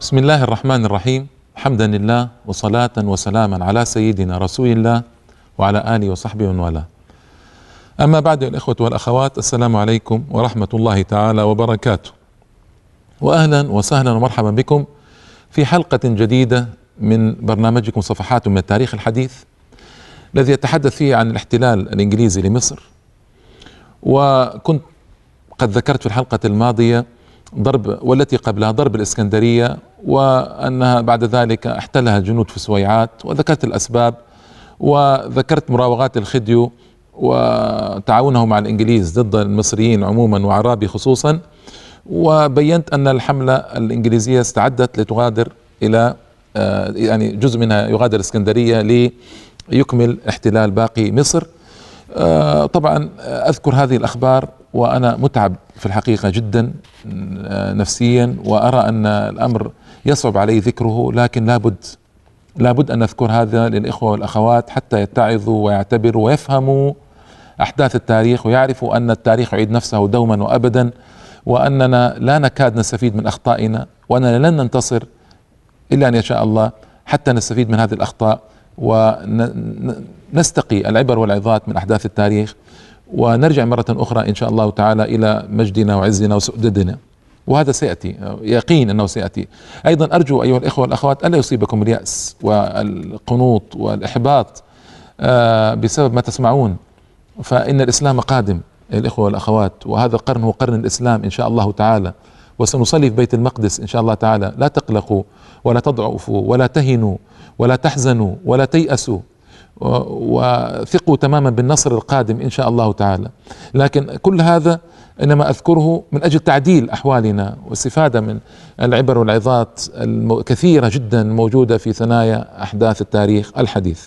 بسم الله الرحمن الرحيم حمدا لله وصلاة وسلاما على سيدنا رسول الله وعلى آله وصحبه ومن والاه أما بعد الإخوة والأخوات السلام عليكم ورحمة الله تعالى وبركاته وأهلا وسهلا ومرحبا بكم في حلقة جديدة من برنامجكم صفحات من التاريخ الحديث الذي يتحدث فيه عن الاحتلال الإنجليزي لمصر. وكنت قد ذكرت في الحلقة الماضية ضرب والتي قبلها ضرب الإسكندرية وأنها بعد ذلك احتلها الجنود في سويعات وذكرت الأسباب وذكرت مراوغات الخديو وتعاونه مع الإنجليز ضد المصريين عموما وعرابي خصوصا. وبينت أن الحملة الإنجليزية استعدت لتغادر إلى آه، يعني جزء منها يغادر إسكندرية ليكمل احتلال باقي مصر. طبعا أذكر هذه الأخبار وأنا متعب في الحقيقة جدا آه، نفسيا وأرى أن الأمر يصعب علي ذكره لكن لابد لابد أن نذكر هذا للإخوة والأخوات حتى يتعظوا ويعتبروا ويفهموا أحداث التاريخ ويعرفوا أن التاريخ يعيد نفسه دوما وأبدا وأننا لا نكاد نستفيد من أخطائنا وأننا لن ننتصر إلا أن يشاء الله حتى نستفيد من هذه الأخطاء. ونستقي العبر والعظات من أحداث التاريخ ونرجع مرة أخرى إن شاء الله تعالى إلى مجدنا وعزنا وسؤددنا. وهذا سيأتي يقين أنه سيأتي. أيضا أرجو أيها الإخوة والأخوات ألا يصيبكم اليأس والقنوط والإحباط آه، بسبب ما تسمعون. فإن الإسلام قادم الإخوة والأخوات وهذا القرن هو قرن الإسلام إن شاء الله تعالى. وسنصلي في بيت المقدس إن شاء الله تعالى. لا تقلقوا ولا تضعفوا ولا تهنوا. ولا تحزنوا ولا تيأسوا. وثقوا تماما بالنصر القادم إن شاء الله تعالى. لكن كل هذا إنما أذكره من أجل تعديل أحوالنا واستفادة من العبر والعظات الكثيره جدا موجودة في ثنايا أحداث التاريخ الحديث.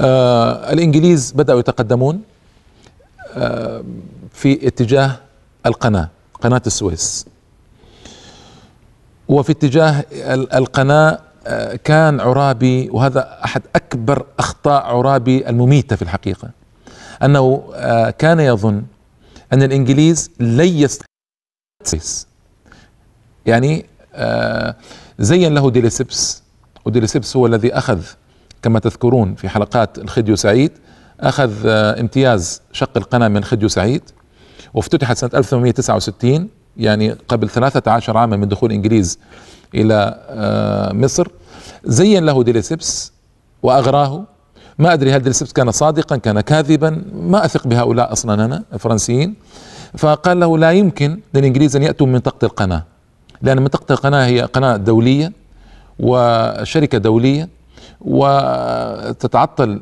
آه الإنجليز بدأوا يتقدمون آه في اتجاه القناة قناة السويس. وفي اتجاه القناة كان عرابي وهذا أحد أكبر أخطاء عرابي المميتة في الحقيقة أنه آه، كان يظن أن الإنجليز لن يستطيعوا يعني آه، زين له ديليسيبس وديليسيبس هو الذي أخذ كما تذكرون في حلقات الخديو سعيد أخذ آه، امتياز شق القناة من خديو سعيد وافتتحت سنة 1869 يعني قبل 13 عاما من دخول الانجليز إلى مصر. زين له ديليسيبس وأغراه. ما أدري هل ديليسيبس كان صادقا كان كاذبا. ما أثق بهؤلاء أصلا أنا الفرنسيين. فقال له لا يمكن للإنجليز أن يأتوا من منطقه القناة لأن منطقه القناة هي قناة دولية وشركة دولية وتتعطل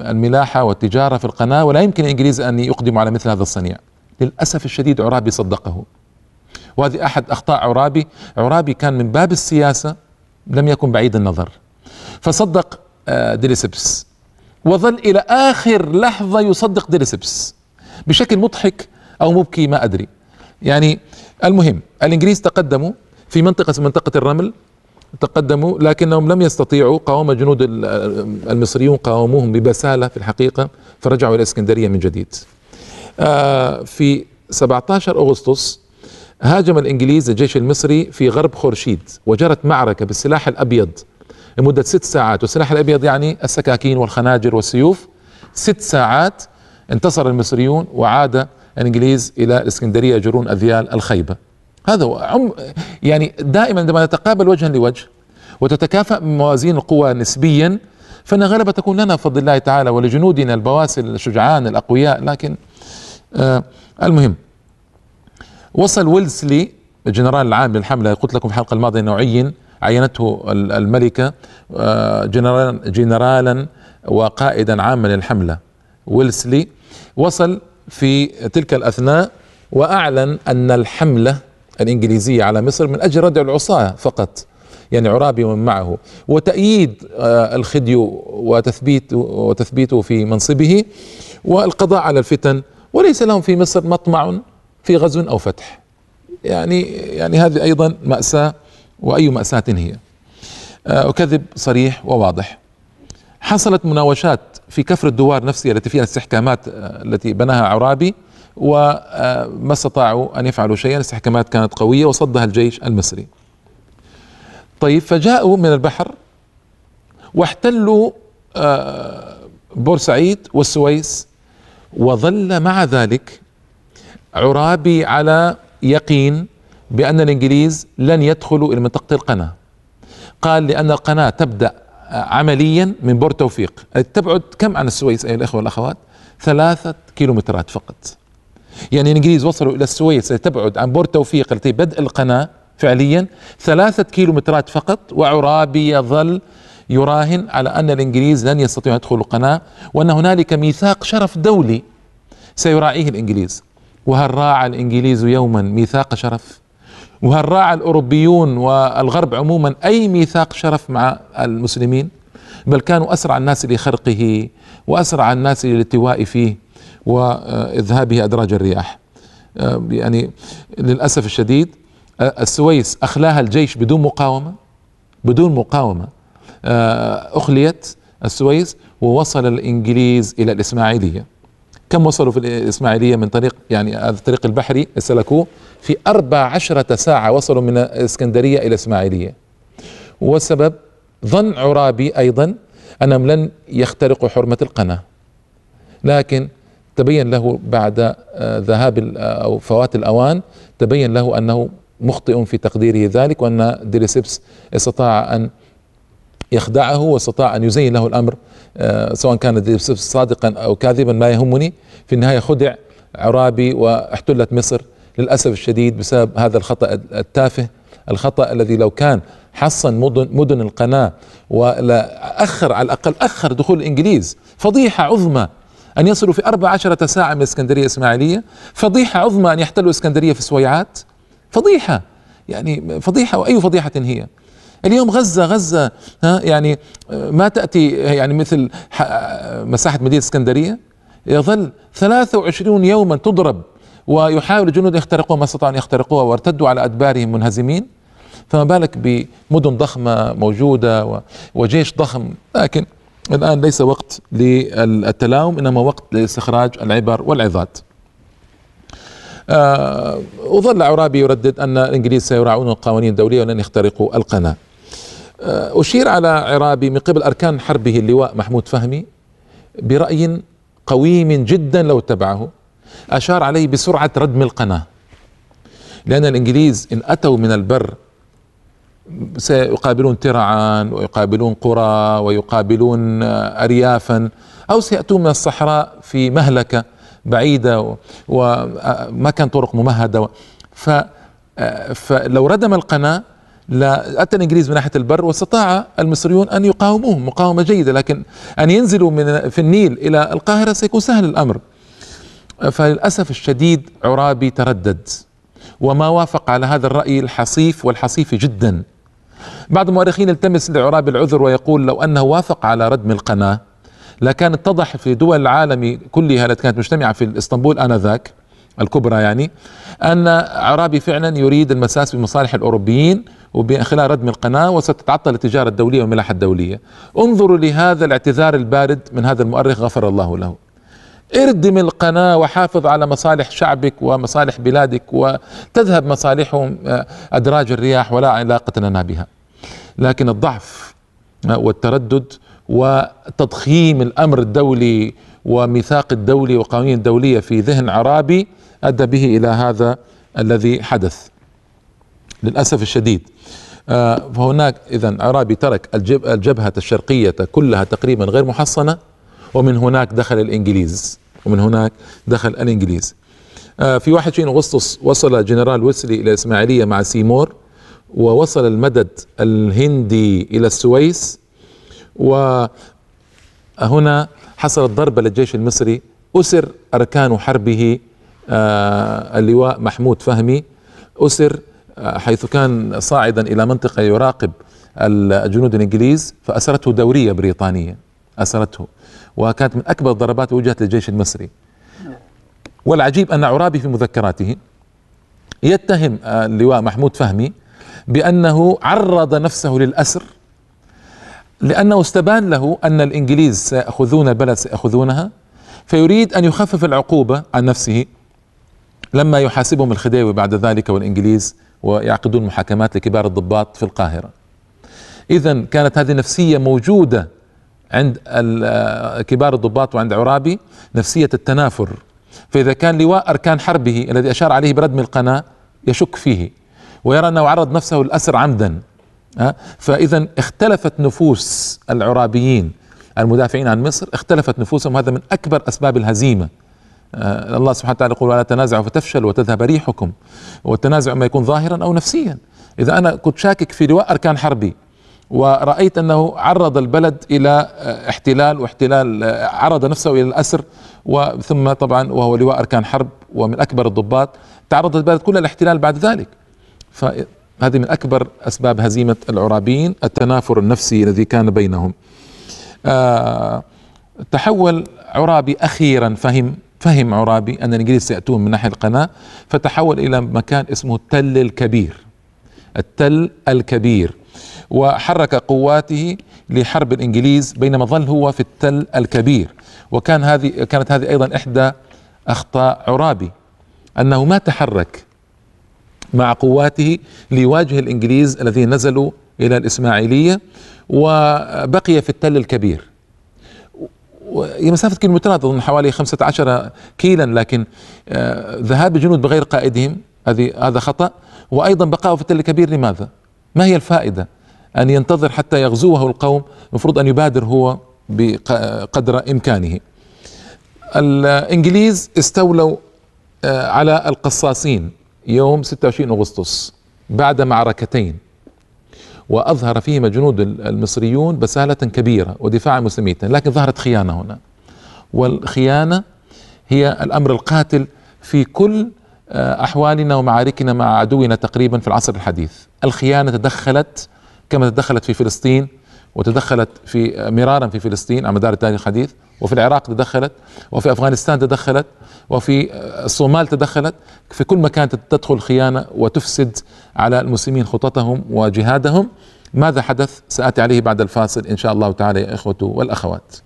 الملاحة والتجارة في القناة ولا يمكن الإنجليز أن يقدموا على مثل هذا الصنيع. للأسف الشديد عرابي صدقه. وهذه أحد أخطاء عرابي. عرابي كان من باب السياسة لم يكن بعيد النظر. فصدق آه، ديليسبس وظل إلى آخر لحظة يصدق ديليسبس بشكل مضحك أو مبكي ما أدري. يعني المهم الإنجليز تقدموا في منطقة منطقة الرمل تقدموا لكنهم لم يستطيعوا. قاوم جنود المصريون قاوموهم ببسالة في الحقيقة فرجعوا إلى الاسكندريه من جديد. آه، في 17 أغسطس هاجم الإنجليز الجيش المصري في غرب خورشيد وجرت معركة بالسلاح الأبيض. لمدة ست ساعات والسلاح الأبيض يعني السكاكين والخناجر والسيوف. ست ساعات انتصر المصريون وعاد الإنجليز إلى الإسكندرية يجرون أذيال الخيبة. هذا هو يعني دائما عندما نتقابل وجها لوجه وتتكافأ موازين القوى نسبيا فإن الغلبة تكون لنا بفضل الله تعالى ولجنودنا البواسل الشجعان الأقوياء لكن آه المهم وصل ويلسلي الجنرال العام للحملة قلت لكم في الحلقة الماضية أنه عين عينته الملكة آه، جنرال جنرالا وقائدا عاما للحملة. ويلسلي وصل في تلك الأثناء وأعلن أن الحملة الإنجليزية على مصر من أجل ردع العصاة فقط يعني عرابي ومن معه. وتأييد آه، الخديو وتثبيت وتثبيته في منصبه والقضاء على الفتن وليس لهم في مصر مطمع في غزو أو فتح. يعني يعني هذه أيضا مأساة وأي مأساة هي. آه، وكذب صريح وواضح. حصلت مناوشات في كفر الدوار نفسها التي فيها الاستحكامات آه، التي بناها عرابي وما استطاعوا أن يفعلوا شيئا. الاستحكامات كانت قوية وصدها الجيش المصري. طيب فجاءوا من البحر واحتلوا آه، بورسعيد والسويس وظل مع ذلك عرابي على يقين بأن الإنجليز لن يدخلوا إلى منطقة القناة. قال لأن القناة تبدأ عمليا من بور توفيق. تبعد كم عن السويس أيها الأخوة والأخوات؟ ثلاثة كيلومترات فقط. يعني الإنجليز وصلوا إلى السويس تبعد عن بور توفيق التي هي بدء القناة فعليا. ثلاثة كيلومترات فقط وعرابي يظل يراهن على أن الإنجليز لن يستطيعوا أن يدخلوا القناة. وأن هنالك ميثاق شرف دولي سيراعيه الإنجليز. وهل راعى الإنجليز يوما ميثاق شرف؟ وهل راعى الأوروبيون والغرب عموما أي ميثاق شرف مع المسلمين؟ بل كانوا أسرع الناس لخرقه وأسرع الناس للالتواء فيه وإذهابه أدراج الرياح. يعني للأسف الشديد السويس أخلاها الجيش بدون مقاومة بدون مقاومة. أخليت السويس ووصل الإنجليز إلى الإسماعيلية. كم وصلوا في الإسماعيلية من طريق يعني الطريق البحري سلكوه في أربع عشرة ساعة وصلوا من الإسكندرية إلى الإسماعيلية والسبب ظن عرابي أيضا أنهم لن يخترقوا حرمة القناة. لكن تبين له بعد آه، ذهاب آه، أو فوات الأوان تبين له أنه مخطئ في تقديره ذلك وأن ديليسيبس استطاع أن يخدعه واستطاع أن يزين له الأمر سواء كان صادقا أو كاذبا ما يهمني. في النهاية خدع عرابي واحتلت مصر للأسف الشديد بسبب هذا الخطأ التافه. الخطأ الذي لو كان حصن مدن, مدن القناة ولا أخر على الأقل أخر دخول الإنجليز فضيحة عظمى أن يصلوا في أربع عشرة ساعة من الإسكندرية إسماعيلية فضيحة عظمى أن يحتلوا الإسكندرية في سويعات. فضيحة يعني فضيحة وأي فضيحة هي؟ اليوم غزة غزة ها يعني ما تأتي يعني مثل مساحة مدينة اسكندرية يظل 23 يوما تضرب ويحاول الجنود يخترقوها ما استطاعوا أن يخترقوها وارتدوا على أدبارهم منهزمين فما بالك بمدن ضخمة موجودة وجيش ضخم لكن الآن ليس وقت للتلاوم إنما وقت لاستخراج العبر والعظات. آه وظل عرابي يردد أن الإنجليز سيراعون القوانين الدولية ولن يخترقوا القناة. آه أشير على عرابي من قبل أركان حربه اللواء محمود فهمي برأي قويم جدا لو اتبعه أشار عليه بسرعة ردم القناة. لأن الإنجليز إن أتوا من البر سيقابلون ترعا ويقابلون قرى ويقابلون أريافا أو سيأتون من الصحراء في مهلكة بعيدة وما كان طرق ممهدة ف فلو ردم القناة لا أتى الإنجليز من ناحية البر واستطاع المصريون أن يقاوموهم مقاومة جيدة لكن أن ينزلوا من في النيل إلى القاهرة سيكون سهل الأمر. فللأسف الشديد عرابي تردد وما وافق على هذا الرأي الحصيف والحصيف جدا. بعض المؤرخين التمس لعرابي العذر ويقول لو أنه وافق على ردم القناة لكان اتضح في دول العالم كلها التي كانت مجتمعة في إسطنبول آنذاك. الكبرى يعني أن عرابي فعلا يريد المساس بمصالح الأوروبيين وخلال ردم القناة وستتعطل التجارة الدولية والملاحة الدولية. انظروا لهذا الاعتذار البارد من هذا المؤرخ غفر الله له. اردم القناة وحافظ على مصالح شعبك ومصالح بلادك وتذهب مصالحهم آه، أدراج الرياح ولا علاقة لنا بها لكن الضعف آه، والتردد وتضخيم الأمر الدولي وميثاق الدولي وقوانين الدولية في ذهن عرابي أدى به إلى هذا الذي حدث. للأسف الشديد. آه، فهناك إذا عرابي ترك الجبهة الشرقية كلها تقريبا غير محصنة ومن هناك دخل الإنجليز ومن هناك دخل الإنجليز. آه، في 21 أغسطس وصل جنرال ويلسلي إلى الاسماعيليه مع سيمور ووصل المدد الهندي إلى السويس وهنا حصلت ضربه للجيش المصري أسر أركان حربه اللواء محمود فهمي أسر آه، حيث كان صاعدا إلى منطقة يراقب الجنود الإنجليز فأسرته دورية بريطانية أسرته وكانت من أكبر الضربات وجهت للجيش المصري. والعجيب أن عرابي في مذكراته يتهم اللواء محمود فهمي بأنه عرض نفسه للأسر لأنه استبان له أن الإنجليز سيأخذون البلد سيأخذونها فيريد أن يخفف العقوبة عن نفسه. لما يحاسبهم الخديوي بعد ذلك والإنجليز ويعقدون محاكمات لكبار الضباط في القاهرة. إذا كانت هذه النفسية موجودة عند كبار الضباط وعند عرابي نفسية التنافر. فإذا كان لواء أركان حربه الذي أشار عليه بردم القناة يشك فيه ويرى أنه عرض نفسه للأسر عمدا فإذا اختلفت نفوس العرابيين المدافعين عن مصر اختلفت نفوسهم. هذا من أكبر أسباب الهزيمة. آه، الله سبحانه وتعالى يقول ولا تنازعوا فتفشل وتذهب ريحكم. والتنازع اما يكون ظاهرا أو نفسيا. إذا أنا كنت شاكك في لواء أركان حربي ورأيت أنه عرض البلد إلى آه، احتلال واحتلال آه، عرض نفسه إلى الأسر وثم طبعا وهو لواء أركان حرب ومن أكبر الضباط تعرض البلد كلها الاحتلال بعد ذلك. فهذه من أكبر أسباب هزيمة العرابيين التنافر النفسي الذي كان بينهم. آه تحول عرابي أخيرا فهم فهم عرابي أن الإنجليز سيأتون من ناحية القناة فتحول إلى مكان اسمه التل الكبير. التل الكبير. وحرك قواته لحرب الإنجليز بينما ظل هو في التل الكبير. وكان هذه كانت هذه أيضا إحدى أخطاء عرابي. أنه ما تحرك مع قواته ليواجه الإنجليز الذين نزلوا إلى الإسماعيلية وبقي في التل الكبير. هي مسافة كيلومترات أظن حوالي 15 كيلا لكن آه، ذهاب الجنود بغير قائدهم هذه هذا خطأ وأيضا بقاؤه في التل الكبير لماذا؟ ما هي الفائدة؟ أن ينتظر حتى يغزوه القوم المفروض أن يبادر هو بقدر إمكانه الإنجليز استولوا آه، على القصاصين يوم 26 أغسطس بعد معركتين وأظهر فيهما جنود المصريون بسالة كبيرة ودفاع المسلمين لكن ظهرت خيانة هنا. والخيانة هي الأمر القاتل في كل آه، أحوالنا ومعاركنا مع عدونا تقريبا في العصر الحديث. الخيانة تدخلت كما تدخلت في فلسطين وتدخلت في مرارا في فلسطين على مدار التاريخ الحديث وفي العراق تدخلت وفي أفغانستان تدخلت وفي الصومال تدخلت. في كل مكان تدخل خيانة وتفسد على المسلمين خططهم وجهادهم. ماذا حدث؟ سآتي عليه بعد الفاصل إن شاء الله تعالى يا إخوة والأخوات.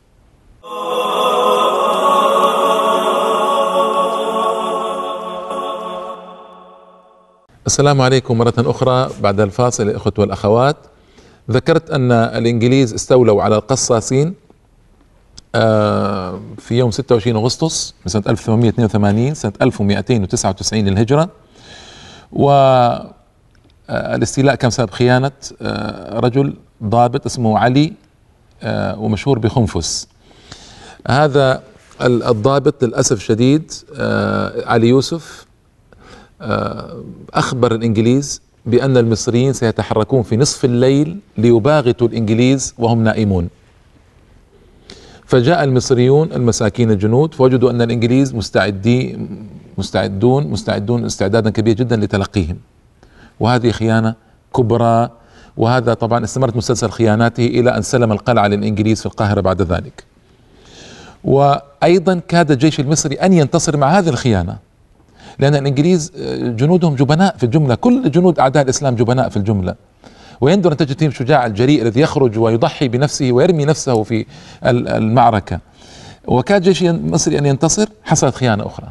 السلام عليكم مرة أخرى. بعد الفاصل الإخوة والأخوات. ذكرت أن الإنجليز استولوا على القصاصين آه، في يوم 26 أغسطس من سنة 1882 سنة 1299 للهجرة. والاستيلاء كان بسبب خيانة آه، رجل ضابط اسمه علي آه، ومشهور بخنفس. هذا الضابط للأسف الشديد علي يوسف أخبر الإنجليز بأن المصريين سيتحركون في نصف الليل ليباغتوا الإنجليز وهم نائمون. فجاء المصريون المساكين الجنود فوجدوا أن الإنجليز مستعدي مستعدون مستعدون استعدادا كبيرا جدا لتلقيهم. وهذه خيانة كبرى وهذا طبعا استمرت مسلسل خياناته إلى أن سلم القلعة للإنجليز في القاهرة بعد ذلك. وأيضا كاد الجيش المصري أن ينتصر مع هذه الخيانة. لأن الإنجليز آه، جنودهم جبناء في الجملة. كل جنود أعداء الإسلام جبناء في الجملة. ويندر أن تجد فيهم شجاع الجريء الذي يخرج ويضحي بنفسه ويرمي نفسه في المعركة. وكاد جيش المصري أن ينتصر حصلت خيانة أخرى.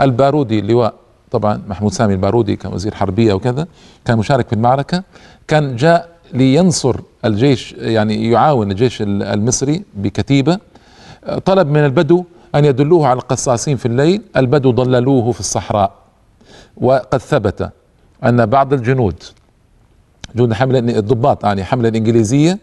البارودي اللواء طبعا محمود سامي البارودي كان وزير حربية وكذا كان مشارك في المعركة. كان جاء لينصر الجيش يعني يعاون الجيش المصري بكتيبة. طلب من البدو أن يدلوه على القصاصين في الليل البدو ضللوه في الصحراء. وقد ثبت أن بعض الجنود جنود حملة الضباط يعني حملة الإنجليزية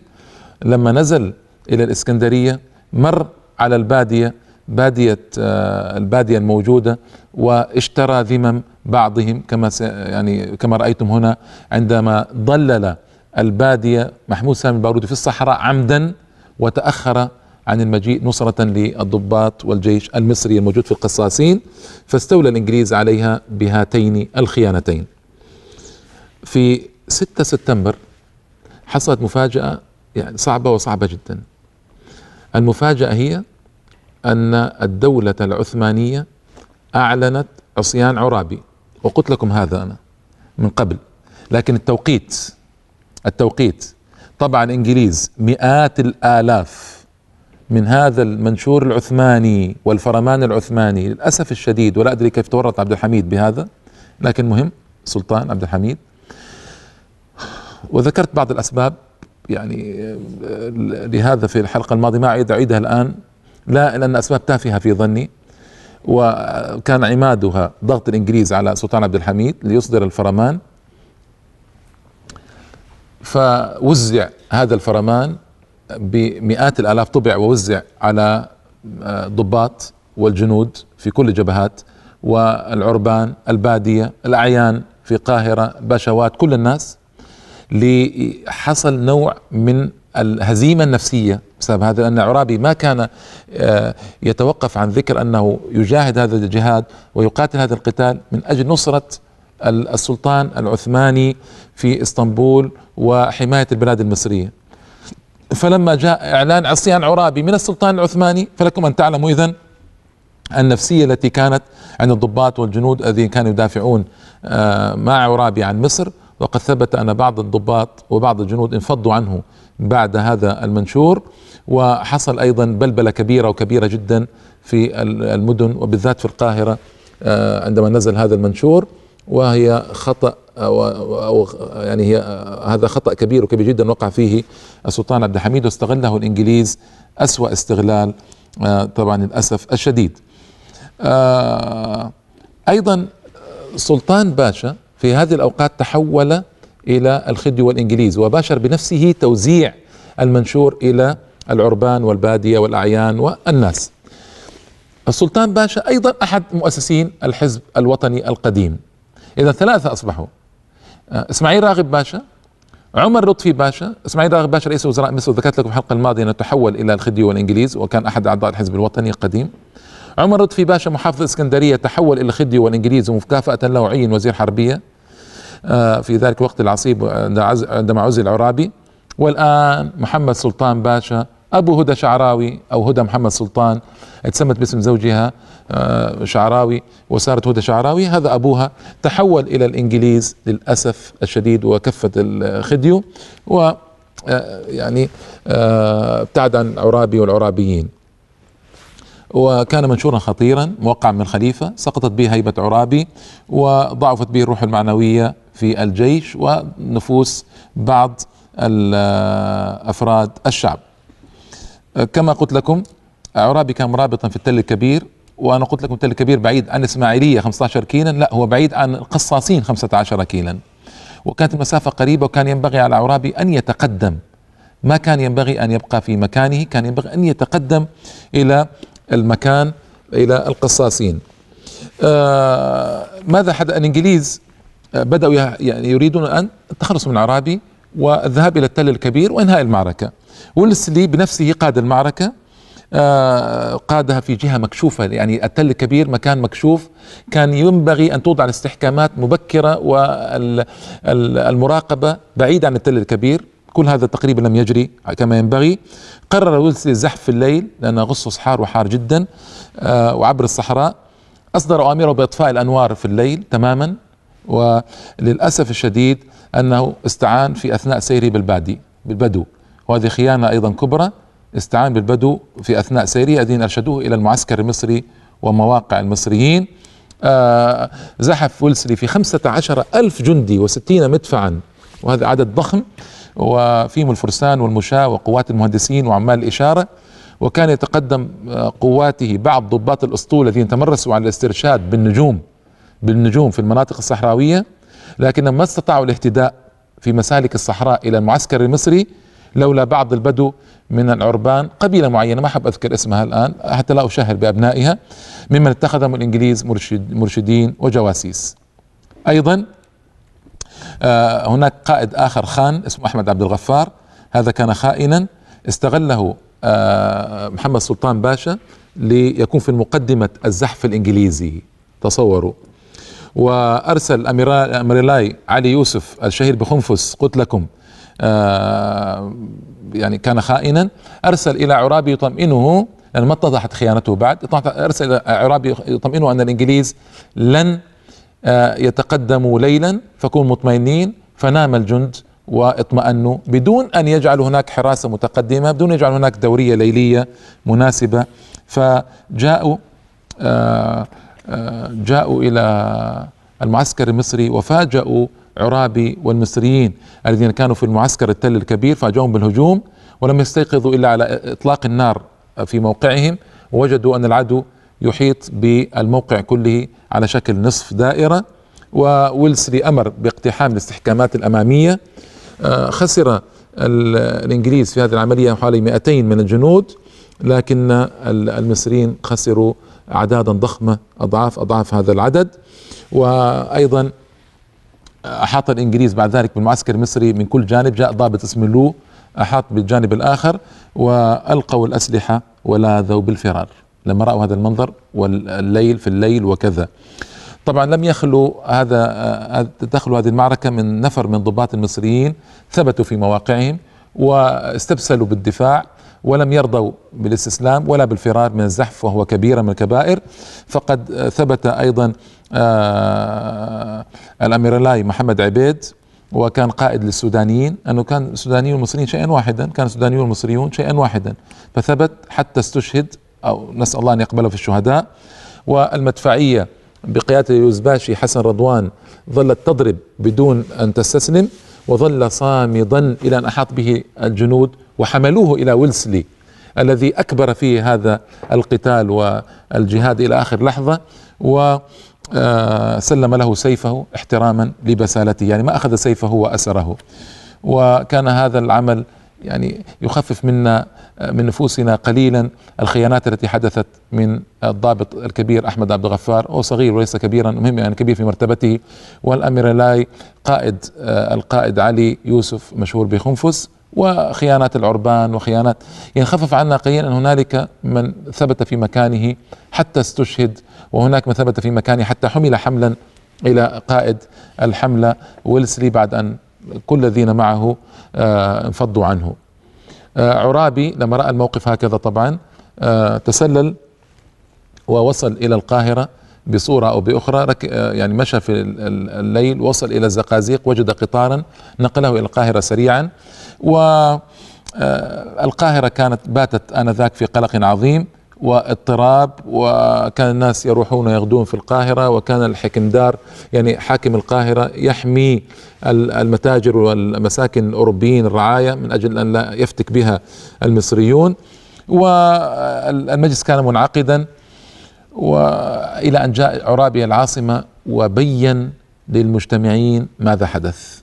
لما نزل إلى الإسكندرية مر على البادية بادية آه، البادية الموجودة واشترى ذمم بعضهم كما يعني كما رأيتم هنا عندما ضلل البادية محمود سامي البارودي في الصحراء عمدا وتأخر عن المجيء نصرة للضباط والجيش المصري الموجود في القصاصين فاستولى الإنجليز عليها بهاتين الخيانتين. في 6 سبتمبر حصلت مفاجأة يعني صعبة وصعبة جدا. المفاجأة هي أن الدولة العثمانية أعلنت عصيان عرابي وقلت لكم هذا أنا من قبل لكن التوقيت التوقيت طبعا الإنجليز مئات الآلاف من هذا المنشور العثماني والفرمان العثماني للأسف الشديد ولا أدري كيف تورط عبد الحميد بهذا لكن مهم سلطان عبد الحميد. وذكرت بعض الأسباب يعني لهذا في الحلقة الماضية ما أعيد أعيدها الآن لا لأن أسباب تافهة في ظني وكان عمادها ضغط الإنجليز على سلطان عبد الحميد ليصدر الفرمان. فوزع هذا الفرمان بمئات الآلاف طبع ووزع على آه، ضباط والجنود في كل الجبهات والعربان البادية الأعيان في القاهرة باشوات كل الناس لحصل نوع من الهزيمة النفسية بسبب هذا لأن عرابي ما كان آه، يتوقف عن ذكر أنه يجاهد هذا الجهاد ويقاتل هذا القتال من أجل نصرة السلطان العثماني في إسطنبول وحماية البلاد المصرية. فلما جاء إعلان عصيان عرابي من السلطان العثماني فلكم أن تعلموا اذا النفسية التي كانت عند الضباط والجنود الذين كانوا يدافعون آه، مع عرابي عن مصر. وقد ثبت أن بعض الضباط وبعض الجنود انفضوا عنه بعد هذا المنشور. وحصل أيضا بلبلة كبيرة وكبيرة جدا في المدن وبالذات في القاهرة آه، عندما نزل هذا المنشور. وهي خطأ أو, أو يعني هي هذا خطأ كبير وكبير جدا وقع فيه السلطان عبد الحميد واستغله الإنجليز أسوأ استغلال آه، طبعا للأسف الشديد. آه، أيضا سلطان باشا في هذه الأوقات تحول إلى الخدي والإنجليز وباشر بنفسه توزيع المنشور إلى العربان والبادية والأعيان والناس. السلطان باشا أيضا أحد مؤسسين الحزب الوطني القديم. اذا ثلاثة أصبحوا. آه، اسماعيل راغب باشا عمر لطفي باشا اسماعيل راغب باشا رئيس وزراء مصر ذكرت لكم الحلقة الماضية إنه تحول إلى الخديوي والإنجليز وكان أحد أعضاء الحزب الوطني القديم. عمر لطفي باشا محافظ الاسكندريه تحول إلى الخديوي والإنجليز ومكافأة له عين وزير حربية آه، في ذلك الوقت العصيب عندما عزل عرابي. والآن محمد سلطان باشا أبو هدى شعراوي أو هدى محمد سلطان تسمت باسم زوجها آه، شعراوي وصارت هدى شعراوي هذا أبوها تحول إلى الإنجليز للأسف الشديد وكفه الخديو و آه، يعني آه، ابتعد عن عرابي والعرابيين. وكان منشورا خطيرا موقعا من الخليفه سقطت به هيبة عرابي وضعفت به الروح المعنوية في الجيش ونفوس بعض أفراد الشعب. كما قلت لكم عرابي كان مرابطا في التل الكبير وأنا قلت لكم التل الكبير بعيد عن إسماعيلية 15 كيلا لا هو بعيد عن القصاصين 15 كيلا. وكانت المسافة قريبة وكان ينبغي على عرابي أن يتقدم. ما كان ينبغي أن يبقى في مكانه كان ينبغي أن يتقدم إلى المكان إلى القصاصين. آه ماذا حدث؟ الإنجليز آه بدأوا يعني يريدون أن التخلص من عرابي والذهاب إلى التل الكبير وإنهاء المعركة. ولسلي بنفسه قاد المعركة. آه، قادها في جهة مكشوفة يعني التل الكبير مكان مكشوف. كان ينبغي أن توضع الاستحكامات مبكرة والمراقبة بعيدة عن التل الكبير. كل هذا تقريبا لم يجري كما ينبغي. قرر ويلسلي الزحف في الليل لأن أغسطس حار وحار جدا. آه، وعبر الصحراء. أصدر أوامره بإطفاء الأنوار في الليل تماما. وللأسف الشديد أنه استعان في أثناء سيره بالبادي بالبدو. وهذه خيانة أيضا كبرى. استعان بالبدو في أثناء سيره الذين أرشدوه إلى المعسكر المصري ومواقع المصريين. آه زحف ويلسلي في خمسة عشر ألف جندي وستين مدفعا وهذا عدد ضخم. وفيهم الفرسان والمشاة وقوات المهندسين وعمال الإشارة. وكان يتقدم آه، قواته بعض ضباط الأسطول الذين تمرسوا على الاسترشاد بالنجوم بالنجوم في المناطق الصحراوية. لكنهم ما استطاعوا الاهتداء في مسالك الصحراء إلى المعسكر المصري. لولا بعض البدو من العربان قبيلة معينة ما أحب أذكر اسمها الآن حتى لا أشهر بأبنائها ممن اتخذهم الإنجليز مرشد مرشدين وجواسيس. أيضا آه، هناك قائد آخر خان اسمه أحمد عبد الغفار هذا كان خائنا استغله آه، محمد سلطان باشا ليكون في المقدمة الزحف الإنجليزي. تصوروا. وأرسل أميرالاي علي يوسف الشهير بخنفس قلت لكم يعني كان خائنا. أرسل إلى عرابي يطمئنه لأن ما اتضحت خيانته بعد. أرسل إلى عرابي يطمئنه أن الإنجليز لن آه، يتقدموا ليلا فكونوا مطمئنين فنام الجند واطمأنوا. بدون أن يجعلوا هناك حراسة متقدمة بدون أن يجعلوا هناك دورية ليلية مناسبة فجاءوا آه، جاءوا إلى المعسكر المصري وفاجأوا عرابي والمصريين الذين كانوا في المعسكر التل الكبير فاجاهم بالهجوم ولم يستيقظوا إلا على إطلاق النار في موقعهم ووجدوا أن العدو يحيط بالموقع كله على شكل نصف دائرة وويلسلي أمر باقتحام الاستحكامات الأمامية. آه، خسر الإنجليز في هذه العملية حوالي 200 من الجنود لكن المصريين خسروا أعدادا ضخمة اضعاف أضعاف هذا العدد. وأيضا أحاط الإنجليز بعد ذلك بالمعسكر المصري من كل جانب جاء ضابط اسمه لو أحاط بالجانب الآخر والقوا الأسلحة ولاذوا بالفرار. لما رأوا هذا المنظر والليل في الليل وكذا. طبعا لم يخلو هذا تخلو هذه المعركة من نفر من ضباط المصريين ثبتوا في مواقعهم واستبسلوا بالدفاع. ولم يرضوا بالاستسلام ولا بالفرار من الزحف وهو كبيرة من الكبائر. فقد ثبت أيضا آه، الأميرلاي محمد عبيد وكان قائد للسودانيين أنه كان السودانيون والمصريين شيئا واحدا كان السودانيون والمصريون شيئا واحدا. فثبت حتى استشهد أو نسأل الله أن يقبله في الشهداء. والمدفعية بقيادة اليوزباشي حسن رضوان ظلت تضرب بدون أن تستسلم وظل صامدا إلى أن أحاط به الجنود وحملوه إلى ويلسلي الذي أكبر فيه هذا القتال والجهاد إلى آخر لحظة و سلم له سيفه احتراما لبسالته يعني ما أخذ سيفه وأسره. وكان هذا العمل يعني يخفف منا من نفوسنا قليلا الخيانات التي حدثت من الضابط الكبير أحمد عبد الغفار هو صغير وليس كبيرا مهم يعني كبير في مرتبته والأمير لاي قائد القائد علي يوسف مشهور بخنفس. وخيانات العربان وخيانات يعني خفف عنا قليلا. أن هنالك من ثبت في مكانه حتى استشهد وهناك من ثبت في مكانه حتى حمل حملا إلى قائد الحملة. ويلسلي بعد أن كل الذين معه آه، انفضوا عنه. آه، عرابي لما رأى الموقف هكذا طبعا آه، تسلل ووصل إلى القاهرة. بصورة أو بأخرى يعني مشى في الليل وصل إلى الزقازيق وجد قطارا نقله إلى القاهرة سريعا و القاهرة كانت باتت آنذاك في قلق عظيم واضطراب وكان الناس يروحون ويغدون في القاهرة وكان الحكمدار يعني حاكم القاهرة يحمي المتاجر والمساكن الأوروبيين الرعاية من أجل أن لا يفتك بها المصريون والمجلس كان منعقدا وإلى أن جاء عرابي العاصمة وبين للمجتمعين ماذا حدث.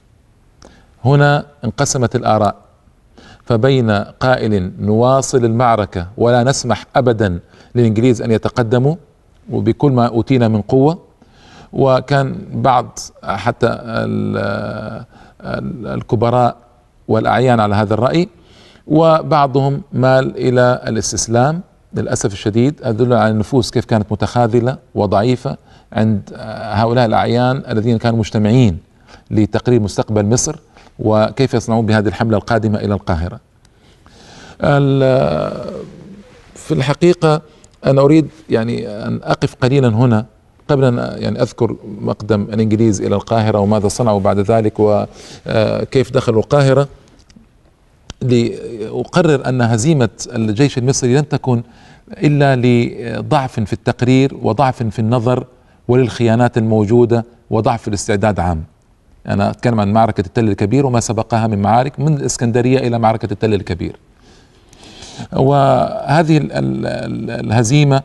هنا انقسمت الآراء فبين قائل نواصل المعركة ولا نسمح أبدا للإنجليز أن يتقدموا وبكل ما أوتينا من قوة. وكان بعض حتى الكبراء والأعيان على هذا الرأي وبعضهم مال إلى الاستسلام. للأسف الشديد أدل على النفوس كيف كانت متخاذلة وضعيفة عند هؤلاء الأعيان الذين كانوا مجتمعين لتقرير مستقبل مصر وكيف يصنعون بهذه الحملة القادمة إلى القاهرة. في الحقيقة أنا أريد يعني أن أقف قليلا هنا قبل أن يعني أذكر مقدم الإنجليز إلى القاهرة وماذا صنعوا بعد ذلك وكيف دخلوا القاهرة. لأقرر أن هزيمة الجيش المصري لن تكن إلا لضعف في التقرير وضعف في النظر وللخيانات الموجودة وضعف الاستعداد عام. أنا أتكلم عن معركة التل الكبير وما سبقها من معارك من الإسكندرية إلى معركة التل الكبير. وهذه الهزيمة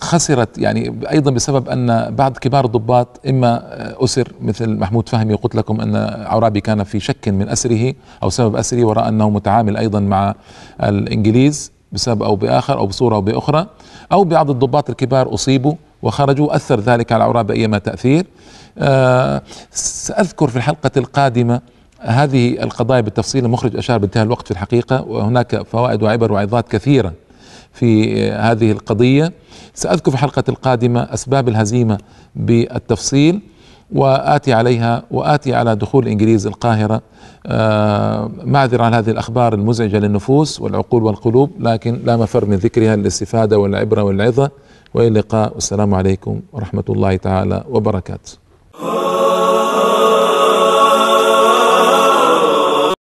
خسرت يعني أيضا بسبب أن بعض كبار الضباط إما أسر مثل محمود فهمي يقول لكم أن عرابي كان في شك من أسره أو سبب أسره ورأى أنه متعامل أيضا مع الإنجليز بسبب أو بآخر أو بصورة أو بأخرى أو بعض الضباط الكبار أصيبوا وخرجوا. أثر ذلك على عرابي أيما تأثير. آه، سأذكر في الحلقة القادمة هذه القضايا بالتفصيل المخرج أشار بانتهاء الوقت في الحقيقة وهناك فوائد وعبر وعظات كثيرة في هذه القضية. سأذكر في الحلقة القادمة أسباب الهزيمة بالتفصيل وآتي عليها وآتي على دخول الإنجليز القاهرة آه معذرة عن هذه الأخبار المزعجة للنفوس والعقول والقلوب لكن لا مفر من ذكرها للاستفادة والعبرة والعظة. وإلى اللقاء. والسلام عليكم ورحمة الله تعالى وبركاته.